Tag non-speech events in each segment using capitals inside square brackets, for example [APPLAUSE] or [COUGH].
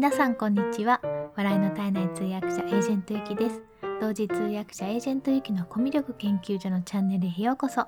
皆さんこんにちは。笑いの絶えない通訳者エージェントゆきです。同時通訳者エージェントゆきのコミュ力研究所のチャンネルへようこそ。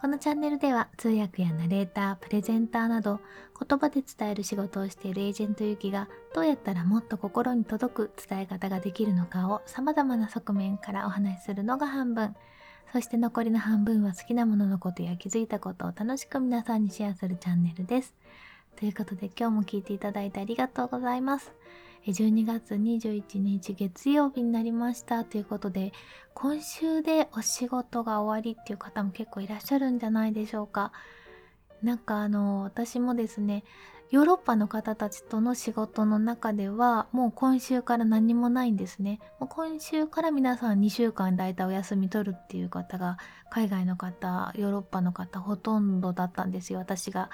このチャンネルでは通訳やナレーター、プレゼンターなど言葉で伝える仕事をしているエージェントゆきがどうやったらもっと心に届く伝え方ができるのかを様々な側面からお話しするのが半分。そして残りの半分は好きなもののことや気づいたことを楽しく皆さんにシェアするチャンネルです。ということで今日も聞いていただいてありがとうございます。12月21日月曜日になりましたということで今週でお仕事が終わりっていう方も結構いらっしゃるんじゃないでしょうか。なんかあの私もですねヨーロッパの方たちとの仕事の中ではもう今週から何もないんですね。今週から皆さん2週間だいたいお休み取るっていう方が海外の方ヨーロッパの方ほとんどだったんですよ私が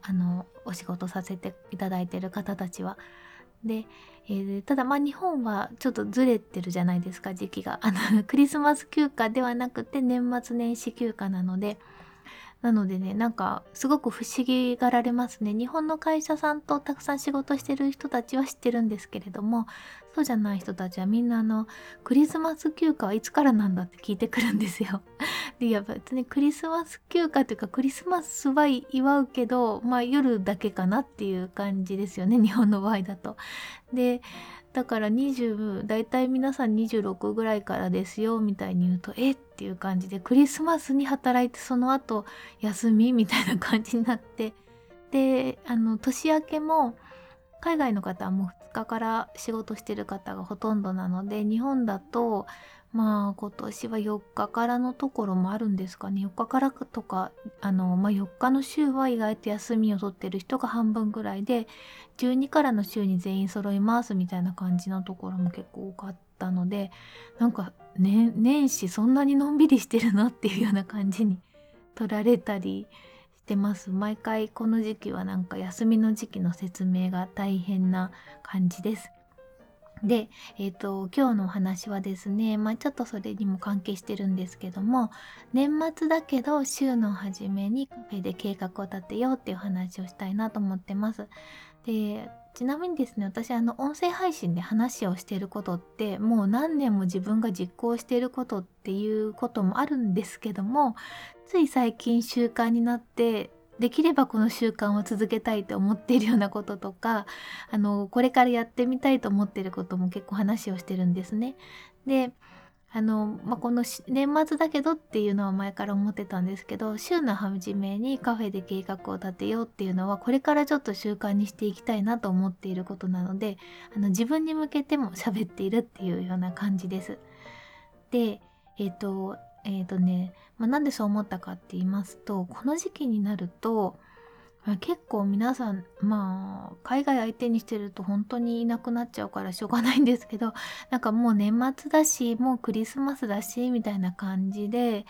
あのお仕事させていただいてる方たちは。で、えー、ただまあ日本はちょっとずれてるじゃないですか時期が。あのクリスマス休暇ではなくて年末年始休暇なので。なのでね、なんかすごく不思議がられますね。日本の会社さんとたくさん仕事してる人たちは知ってるんですけれども、そうじゃない人たちはみんなあの、クリスマス休暇はいつからなんだって聞いてくるんですよ。[LAUGHS] で、や別にクリスマス休暇というかクリスマスは祝うけど、まあ夜だけかなっていう感じですよね、日本の場合だと。で、だから20大体皆さん26ぐらいからですよみたいに言うとえ？っていう感じでクリスマスに働いてその後休みみたいな感じになってであの年明けも海外の方はもう2日から仕事してる方がほとんどなので日本だとまあ今年は4日からのところもあるんですかね4日からとかあの、まあ、4日の週は意外と休みを取ってる人が半分ぐらいで12からの週に全員揃いますみたいな感じのところも結構多かったのでなんか、ね、年始そんなにのんびりしてるのっていうような感じに [LAUGHS] 取られたりしてます毎回この時期はなんか休みの時期の説明が大変な感じです。で、えっ、ー、と、今日のお話はですね、まあちょっとそれにも関係してるんですけども、年末だけど週の初めにカフェで計画を立てようっていう話をしたいなと思ってます。で、ちなみにですね、私あの音声配信で話をしていることってもう何年も自分が実行していることっていうこともあるんですけども、つい最近習慣になってできればこの習慣を続けたいと思っているようなこととか [LAUGHS] あのこれからやってみたいと思っていることも結構話をしてるんですね。であの、まあ、この年末だけどっていうのは前から思ってたんですけど週の初めにカフェで計画を立てようっていうのはこれからちょっと習慣にしていきたいなと思っていることなのであの自分に向けても喋っているっていうような感じです。でえっ、とえっ、ー、とね、まあ、なんでそう思ったかって言いますとこの時期になると結構皆さんまあ海外相手にしてると本当にいなくなっちゃうからしょうがないんですけど [LAUGHS] なんかもう年末だしもうクリスマスだしみたいな感じで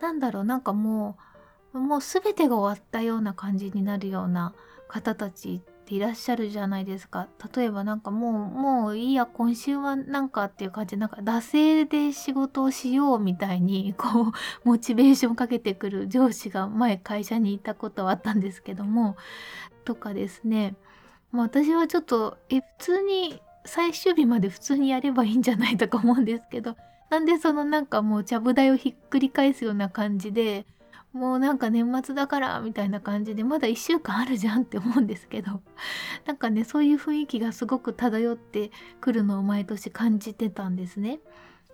なんだろうなんかもうもう全てが終わったような感じになるような方たちていらっしゃるじゃないですか。例えばなんかもうもういいや今週はなんかっていう感じでなんか惰性で仕事をしようみたいに [LAUGHS] こうモチベーションかけてくる上司が前会社にいたことはあったんですけどもとかですね。まあ、私はちょっとえ普通に最終日まで普通にやればいいんじゃないとか思うんですけどなんでそのなんかもうちゃぶ台をひっくり返すような感じでもうなんか年末だからみたいな感じでまだ1週間あるじゃんって思うんですけど。[LAUGHS] なんかねそういう雰囲気がすごく漂ってくるのを毎年感じてたんですね。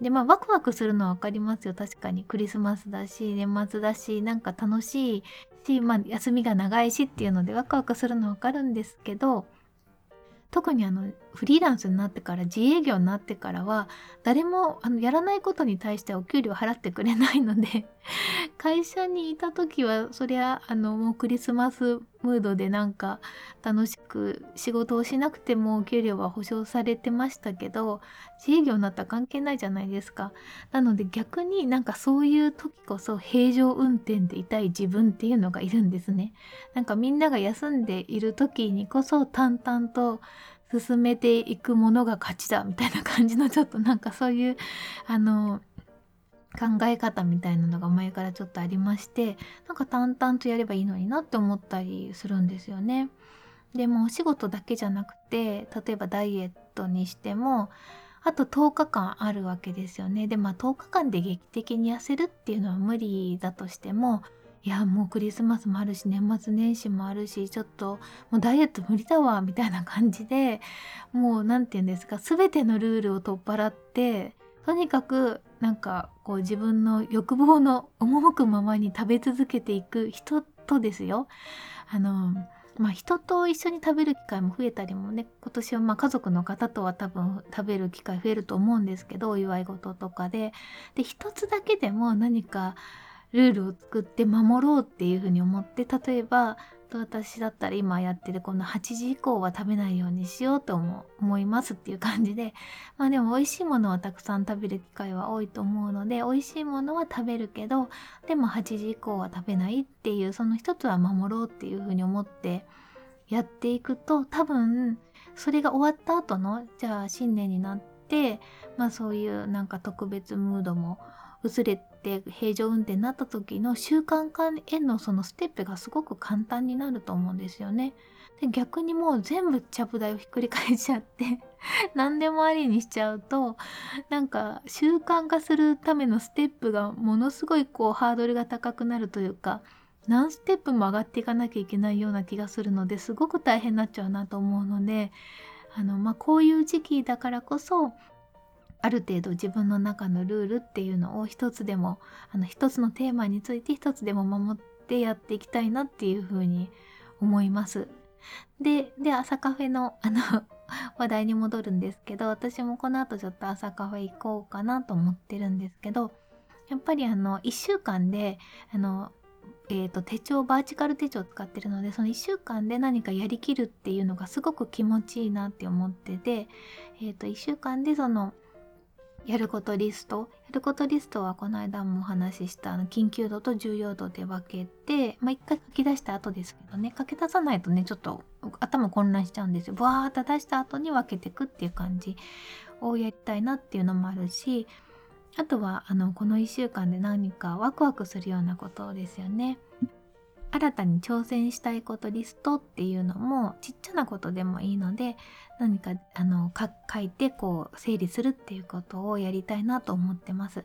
でまあワクワクするのは分かりますよ。確かに。クリスマスだし年末だしなんか楽しいし、まあ、休みが長いしっていうのでワクワクするのは分かるんですけど特にあのフリーランスになってから自営業になってからは誰もあのやらないことに対してお給料払ってくれないので [LAUGHS] 会社にいた時はそりゃあのもうクリスマスムードでなんか楽しく仕事をしなくてもお給料は保証されてましたけど自営業になったら関係ないじゃないですか。なので逆になんかそういう時こそ平常運転でいたい自分っていうのがいるんですね。なんかみんなが休んでいる時にこそ淡々と進めていくものが勝ちだみたいな感じのちょっとなんかそういうあの考え方みたいなのが前からちょっとありましてなんか淡々とやればいいのになって思ったりするんですよね。でもお仕事だけじゃなくて例えばダイエットにしてもあと10日間あるわけですよねでまあ10日間で劇的に痩せるっていうのは無理だとしてもいやもうクリスマスもあるし年末年始もあるしちょっともうダイエット無理だわみたいな感じで [LAUGHS] もう何て言うんですか全てのルールを取っ払ってとにかくなんかこう自分の欲望の赴くままに食べ続けていく人とですよ。あのまあ、人と一緒に食べる機会も増えたりもね今年はま家族の方とは多分食べる機会増えると思うんですけどお祝い事とかで。で一つだけでも何かルールを作って守ろうっていうふうに思って例えば私だったら今やってるこの8時以降は食べないようにしようと思いますっていう感じで [LAUGHS] まあでも美味しいものはたくさん食べる機会は多いと思うので美味しいものは食べるけどでも8時以降は食べないっていうその一つは守ろうっていうふうに思ってやっていくと多分それが終わった後のじゃあ新年になってまあそういうなんか特別ムードも薄れて平常運転になった時の習慣化へのそのステップがすごく簡単になると思うんですよね。で逆にもう全部ちゃぶ台をひっくり返しちゃって [LAUGHS] 何でもありにしちゃうとなんか習慣化するためのステップがものすごいこうハードルが高くなるというか何ステップも上がっていかなきゃいけないような気がするのですごく大変になっちゃうなと思うのであの、まあ、こういう時期だからこそある程度自分の中のルールっていうのを一つでもあの一つのテーマについて一つでも守ってやっていきたいなっていうふうに思います。で、で、朝カフェのあの [LAUGHS] 話題に戻るんですけど、私もこの後ちょっと朝カフェ行こうかなと思ってるんですけど、やっぱりあの、1週間で、あの、えーと、手帳バーチカル手帳を使ってるのでその1週間で何かやりきるっていうのがすごく気持ちいいなって思ってて、えーと1週間でそのやることリストやることリストはこの間もお話ししたあの緊急度と重要度で分けてまあ一回書き出した後ですけどね書き出さないとねちょっと頭混乱しちゃうんですよ。バーッと出した後に分けていくっていう感じをやりたいなっていうのもあるしあとはあのこの1週間で何かワクワクするようなことですよね。新たに挑戦したいことリストっていうのもちっちゃなことでもいいので何かあの書いてこう整理するっていうことをやりたいなと思ってます。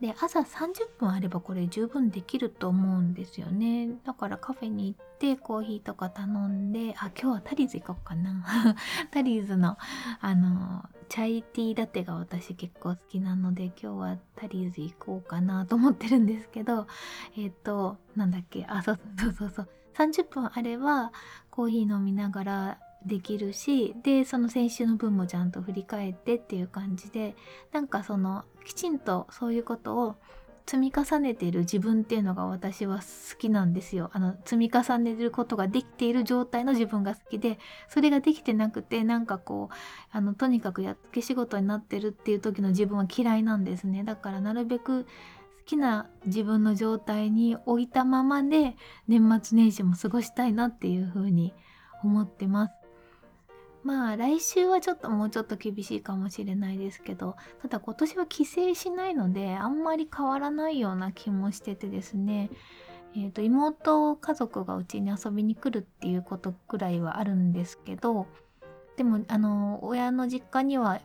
で朝30分あればこれ十分できると思うんですよねだからカフェに行ってコーヒーとか頼んであ今日はタリーズ行こうかな [LAUGHS] タリーズのあのチャイティーラテが私結構好きなので今日はタリーズ行こうかなと思ってるんですけどえっ、ー、となんだっけ？あそうそうそうそう。30分あればコーヒー飲みながらできるしでその先週の分もちゃんと振り返ってっていう感じでなんかそのきちんとそういうことを積み重ねてる自分っていうのが私は好きなんですよ。あの積み重ねることができている状態の自分が好きでそれができてなくてなんかこうあのとにかくやっつけ仕事になってるっていう時の自分は嫌いなんですね。だからなるべく好きな自分の状態に置いたままで年末年始も過ごしたいなっていうふうに思ってます。まあ来週はちょっともうちょっと厳しいかもしれないですけどただ今年は帰省しないのであんまり変わらないような気もしててですね。えーと、妹家族がうちに遊びに来るっていうことくらいはあるんですけどでもあの親の実家には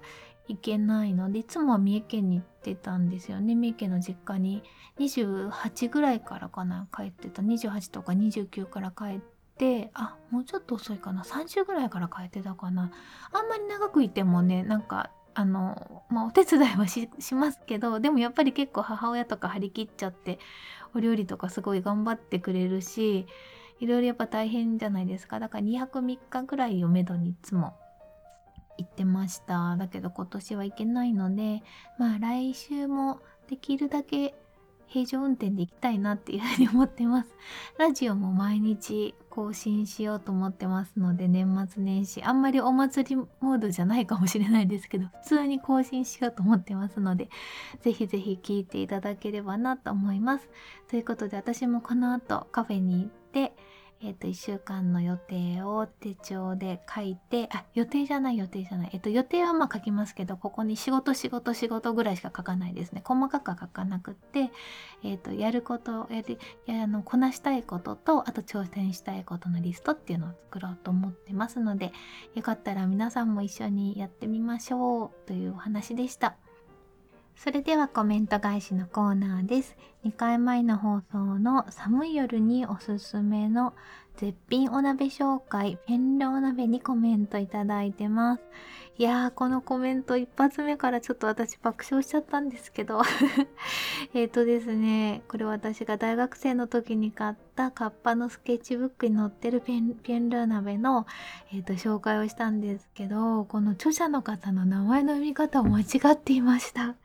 行けないのでいつもは三重県に行ってたんですよね。三重県の実家に28ぐらいからかな帰ってた。28とか29から帰っててあもうちょっと遅いかな。30ぐらいから変えてたかな。あんまり長くいてもねなんかあのまあお手伝いはしますけどでもやっぱり結構母親とか張り切っちゃってお料理とかすごい頑張ってくれるしいろいろやっぱ大変じゃないですか。だから2泊3日ぐらいをめどにいつも行ってました。だけど今年は行けないのでまあ来週もできるだけ平常運転で行きたいなっていうふうに思ってます。[LAUGHS] ラジオも毎日更新しようと思ってますので年末年始あんまりお祭りモードじゃないかもしれないですけど普通に更新しようと思ってますのでぜひぜひ聞いていただければなと思います。ということで私もこの後カフェに行ってえっ、と、1週間の予定を手帳で書いて、あ、予定じゃない予定じゃない。えっ、と、予定はまあ書きますけど、ここに仕事仕事仕事ぐらいしか書かないですね。細かくは書かなくって、えっ、と、やること、やり、やあの、こなしたいことと、あと挑戦したいことのリストっていうのを作ろうと思ってますので、よかったら皆さんも一緒にやってみましょうというお話でした。それではコメント返しのコーナーです。2回前の放送の寒い夜におすすめの絶品お鍋紹介、ペンロー鍋にコメントいただいてます。いやー、このコメント一発目からちょっと私爆笑しちゃったんですけど。[LAUGHS] えっとですね、これ私が大学生の時に買ったカッパのスケッチブックに載ってるペン、ペンロー鍋の、えっと、紹介をしたんですけど、この著者の方の名前の読み方を間違っていました。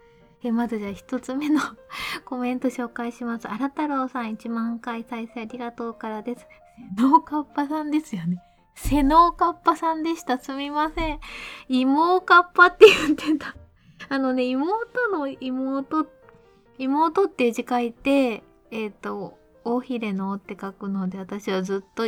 えまずじゃあ一つ目の [LAUGHS] コメント紹介します。あら太郎さん1万回再生ありがとうからです。セノーカッパさんですよね。セノーカッパさんでした。すみません。妹カッパって言ってた。[LAUGHS] あのね、妹の妹、妹って字書いて、えっ、ー、と、大ひれのって書くので、私はずっと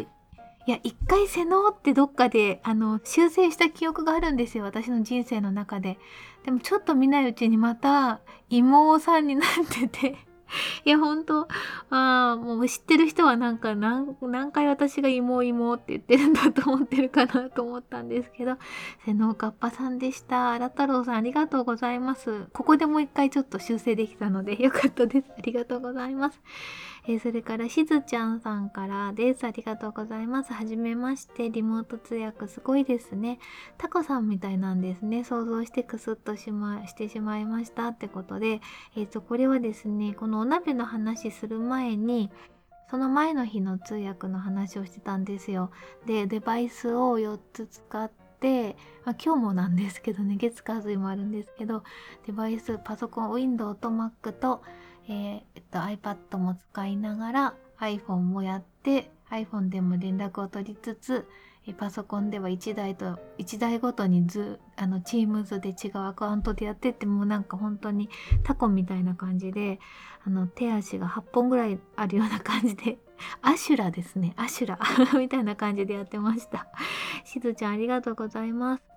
いや、一回瀬能ってどっかで、あの、修正した記憶があるんですよ。私の人生の中で。でもちょっと見ないうちにまた、妹さんになってて。[LAUGHS] いや、ほんと、ああ、もう知ってる人はなんか何、何回私が芋芋って言ってるんだと思ってるかなと思ったんですけど、瀬能かっぱさんでした。荒太郎さんありがとうございます。ここでもう一回ちょっと修正できたのでよかったです。ありがとうございます。えー、それからしずちゃんさんからです。ありがとうございます。はじめまして。リモート通訳すごいですね。タコさんみたいなんですね。想像してクスッとしま、してしまいましたってことで、えっ、ー、と、これはですね、このお鍋の話する前に、その前の日の通訳の話をしてたんですよ。で、デバイスを4つ使って、まあ、今日もなんですけどね、月火水もあるんですけど、デバイス、パソコン、Windows と Mac と、えー、えっと、iPad も使いながら iPhone もやって iPhone でも連絡を取りつつパソコンでは1台と1台ごとにずあの Teams で違うアカウントでやってってもなんか本当にタコみたいな感じであの手足が8本ぐらいあるような感じで [LAUGHS] アシュラですね。アシュラ。[LAUGHS] みたいな感じでやってました。しずちゃんありがとうございます。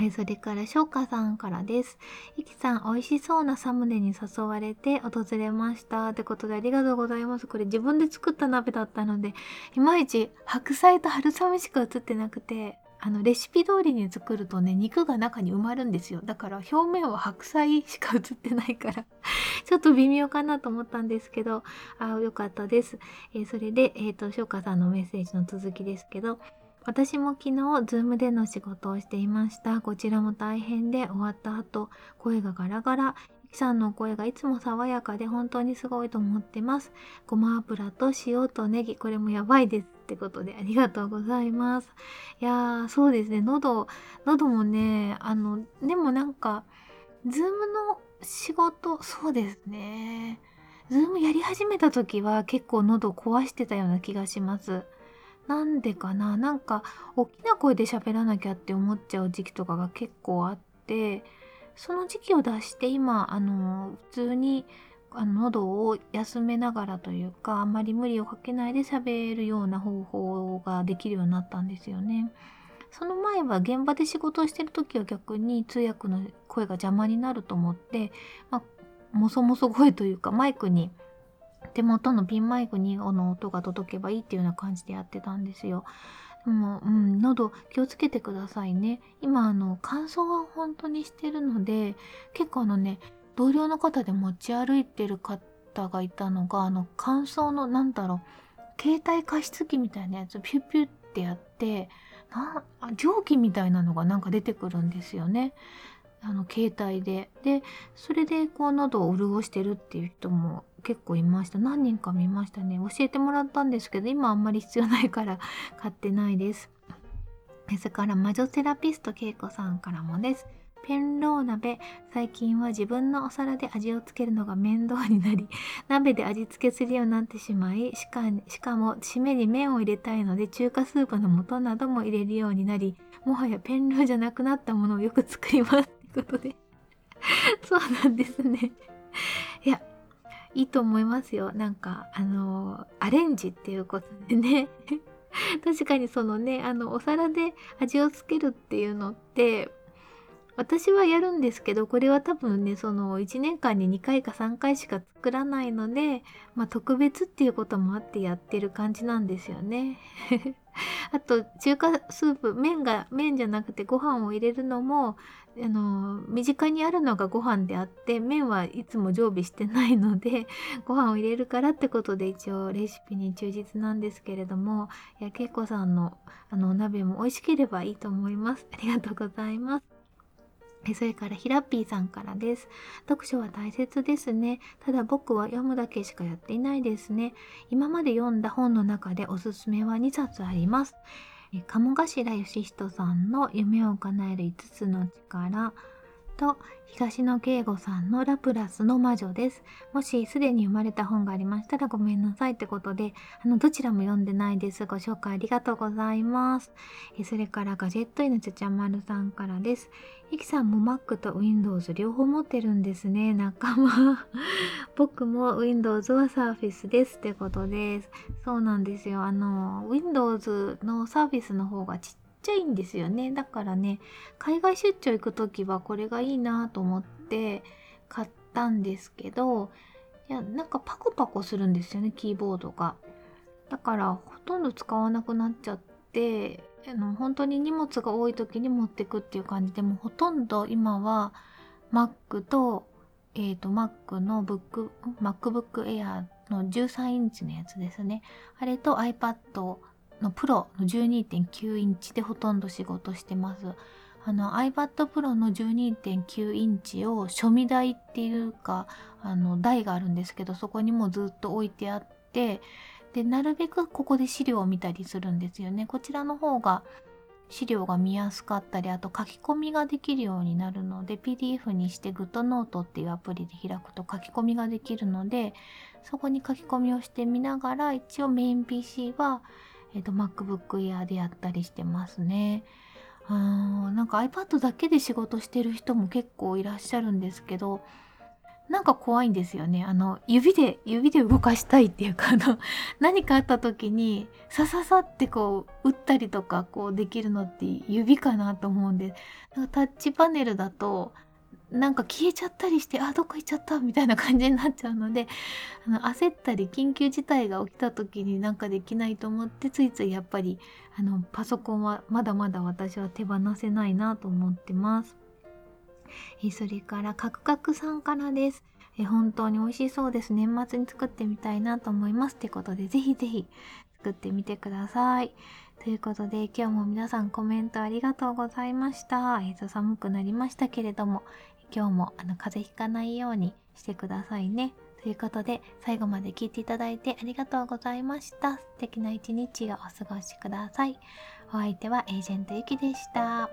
えそれから、しょうかさんからです。いきさん、美味しそうなサムネに誘われて訪れました。ってことでありがとうございます。これ自分で作った鍋だったので、いまいち白菜と春雨しか映ってなくて、あの、レシピ通りに作るとね、肉が中に埋まるんですよ。だから表面は白菜しか映ってないから [LAUGHS] ちょっと微妙かなと思ったんですけど、あよかったです。えー、それで、えっ、ー、と、しょうかさんのメッセージの続きですけど、私も昨日、ズームでの仕事をしていました。こちらも大変で終わった後、声がガラガラ。ゆきさんの声がいつも爽やかで本当にすごいと思ってます。ごま油と塩とネギ、これもやばいです。ってことでありがとうございます。いやー、そうですね。喉、喉もね、あの、でもなんか、 Zoom の仕事、そうですね。 Zoom やり始めた時は結構喉壊してたような気がします。なんでかな？なんか大きな声で喋らなきゃって思っちゃう時期とかが結構あってその時期を出して今あの普通にあの喉を休めながらというかあんまり無理をかけないで喋るような方法ができるようになったんですよね。その前は現場で仕事をしてる時は逆に通訳の声が邪魔になると思って、まあ、もそもそ声というかマイクに手元のピンマイクにの音が届けばいいっていうような感じでやってたんですよ。でも、うん、喉気をつけてくださいね。今、あの、乾燥は本当にしてるので、結構あのね、同僚の方で持ち歩いてる方がいたのが、あの、乾燥の、なんだろう、携帯加湿器みたいなやつピュッピュってやって、な蒸気みたいなのがなんか出てくるんですよね。あの携帯で。でそれでこう喉を潤してるっていう人も結構いました。何人か見ましたね。教えてもらったんですけど今あんまり必要ないから [LAUGHS] 買ってないです。それから魔女セラピストけいこさんからもです。ペンロー鍋。最近は自分のお皿で味をつけるのが面倒になり [LAUGHS] 鍋で味付けするようになってしまいしかしかも締めに麺を入れたいので中華スープの素なども入れるようになりもはやペンローじゃなくなったものをよく作ります。ことで [LAUGHS] そうなんですねいやいいと思いますよ。なんか、あの、アレンジっていうことでね。[LAUGHS] 確かにそのね、あの、お皿で味をつけるっていうのって、私はやるんですけど、これは多分ね、その1年間に2回か3回しか作らないので、まあ特別っていうこともあってやってる感じなんですよね。[LAUGHS] あと、中華スープ、麺が、麺じゃなくてご飯を入れるのも、あの、身近にあるのがご飯であって、麺はいつも常備してないので、[LAUGHS] ご飯を入れるからってことで一応レシピに忠実なんですけれども、いや、けいこさんのあのお鍋も美味しければいいと思います。ありがとうございます。それからヒラッピーさんからです。読書は大切ですね。ただ僕は読むだけしかやっていないですね。今まで読んだ本の中でおすすめは2冊あります。鴨頭義人さんの夢を叶える5つの力と東野圭吾さんのラプラスの魔女です。もしすでに読まれた本がありましたらごめんなさいってことで、あの、どちらも読んでないです。ご紹介ありがとうございます。えそれからガジェットイのちゃちゃまるさんからです。ゆきさんも Mac と Windows 両方持ってるんですね。仲間。[LAUGHS] 僕も Windows は Surface ですってことです。そうなんですよ。あの、Windows の Surface の方がちっちゃいんですよね。だからね海外出張行く時はこれがいいなと思って買ったんですけどいやなんかパコパコするんですよねキーボードが。だからほとんど使わなくなっちゃってあの本当に荷物が多い時に持ってくっていう感じでもほとんど今は Mac とえっ、ー、と Mac のブック MacBook Air の13インチのやつですね。あれと iPad のプロの12.9インチでほとんど仕事してます。あの iPad Pro の12.9インチを書味台っていうかあの台があるんですけどそこにもずっと置いてあってでなるべくここで資料を見たりするんですよねこちらの方が資料が見やすかったりあと書き込みができるようになるので PDF にして GoodNote っていうアプリで開くと書き込みができるのでそこに書き込みをしてみながら一応メイン PC はえっ、ー、と MacBook Air でやったりしてますね。あなんか iPad だけで仕事してる人も結構いらっしゃるんですけど、なんか怖いんですよね。あの、指で、指で動かしたいっていうか、あの、[LAUGHS] 何かあった時に、さささってこう、打ったりとか、こうできるのって指かなと思うんで、タッチパネルだと、なんか消えちゃったりしてあどこ行っちゃったみたいな感じになっちゃうのであの焦ったり緊急事態が起きた時になんかできないと思ってついついやっぱりあのパソコンはまだまだ私は手放せないなと思ってます。えそれからカクカクさんからです。え本当に美味しそうです。年末に作ってみたいなと思います。ってことでぜひぜひ作ってみてください。ということで今日も皆さんコメントありがとうございました。えー、と寒くなりましたけれども今日もあの風邪ひかないようにしてくださいね。ということで最後まで聞いていただいてありがとうございました。素敵な一日をお過ごしください。お相手はエージェントゆきでした。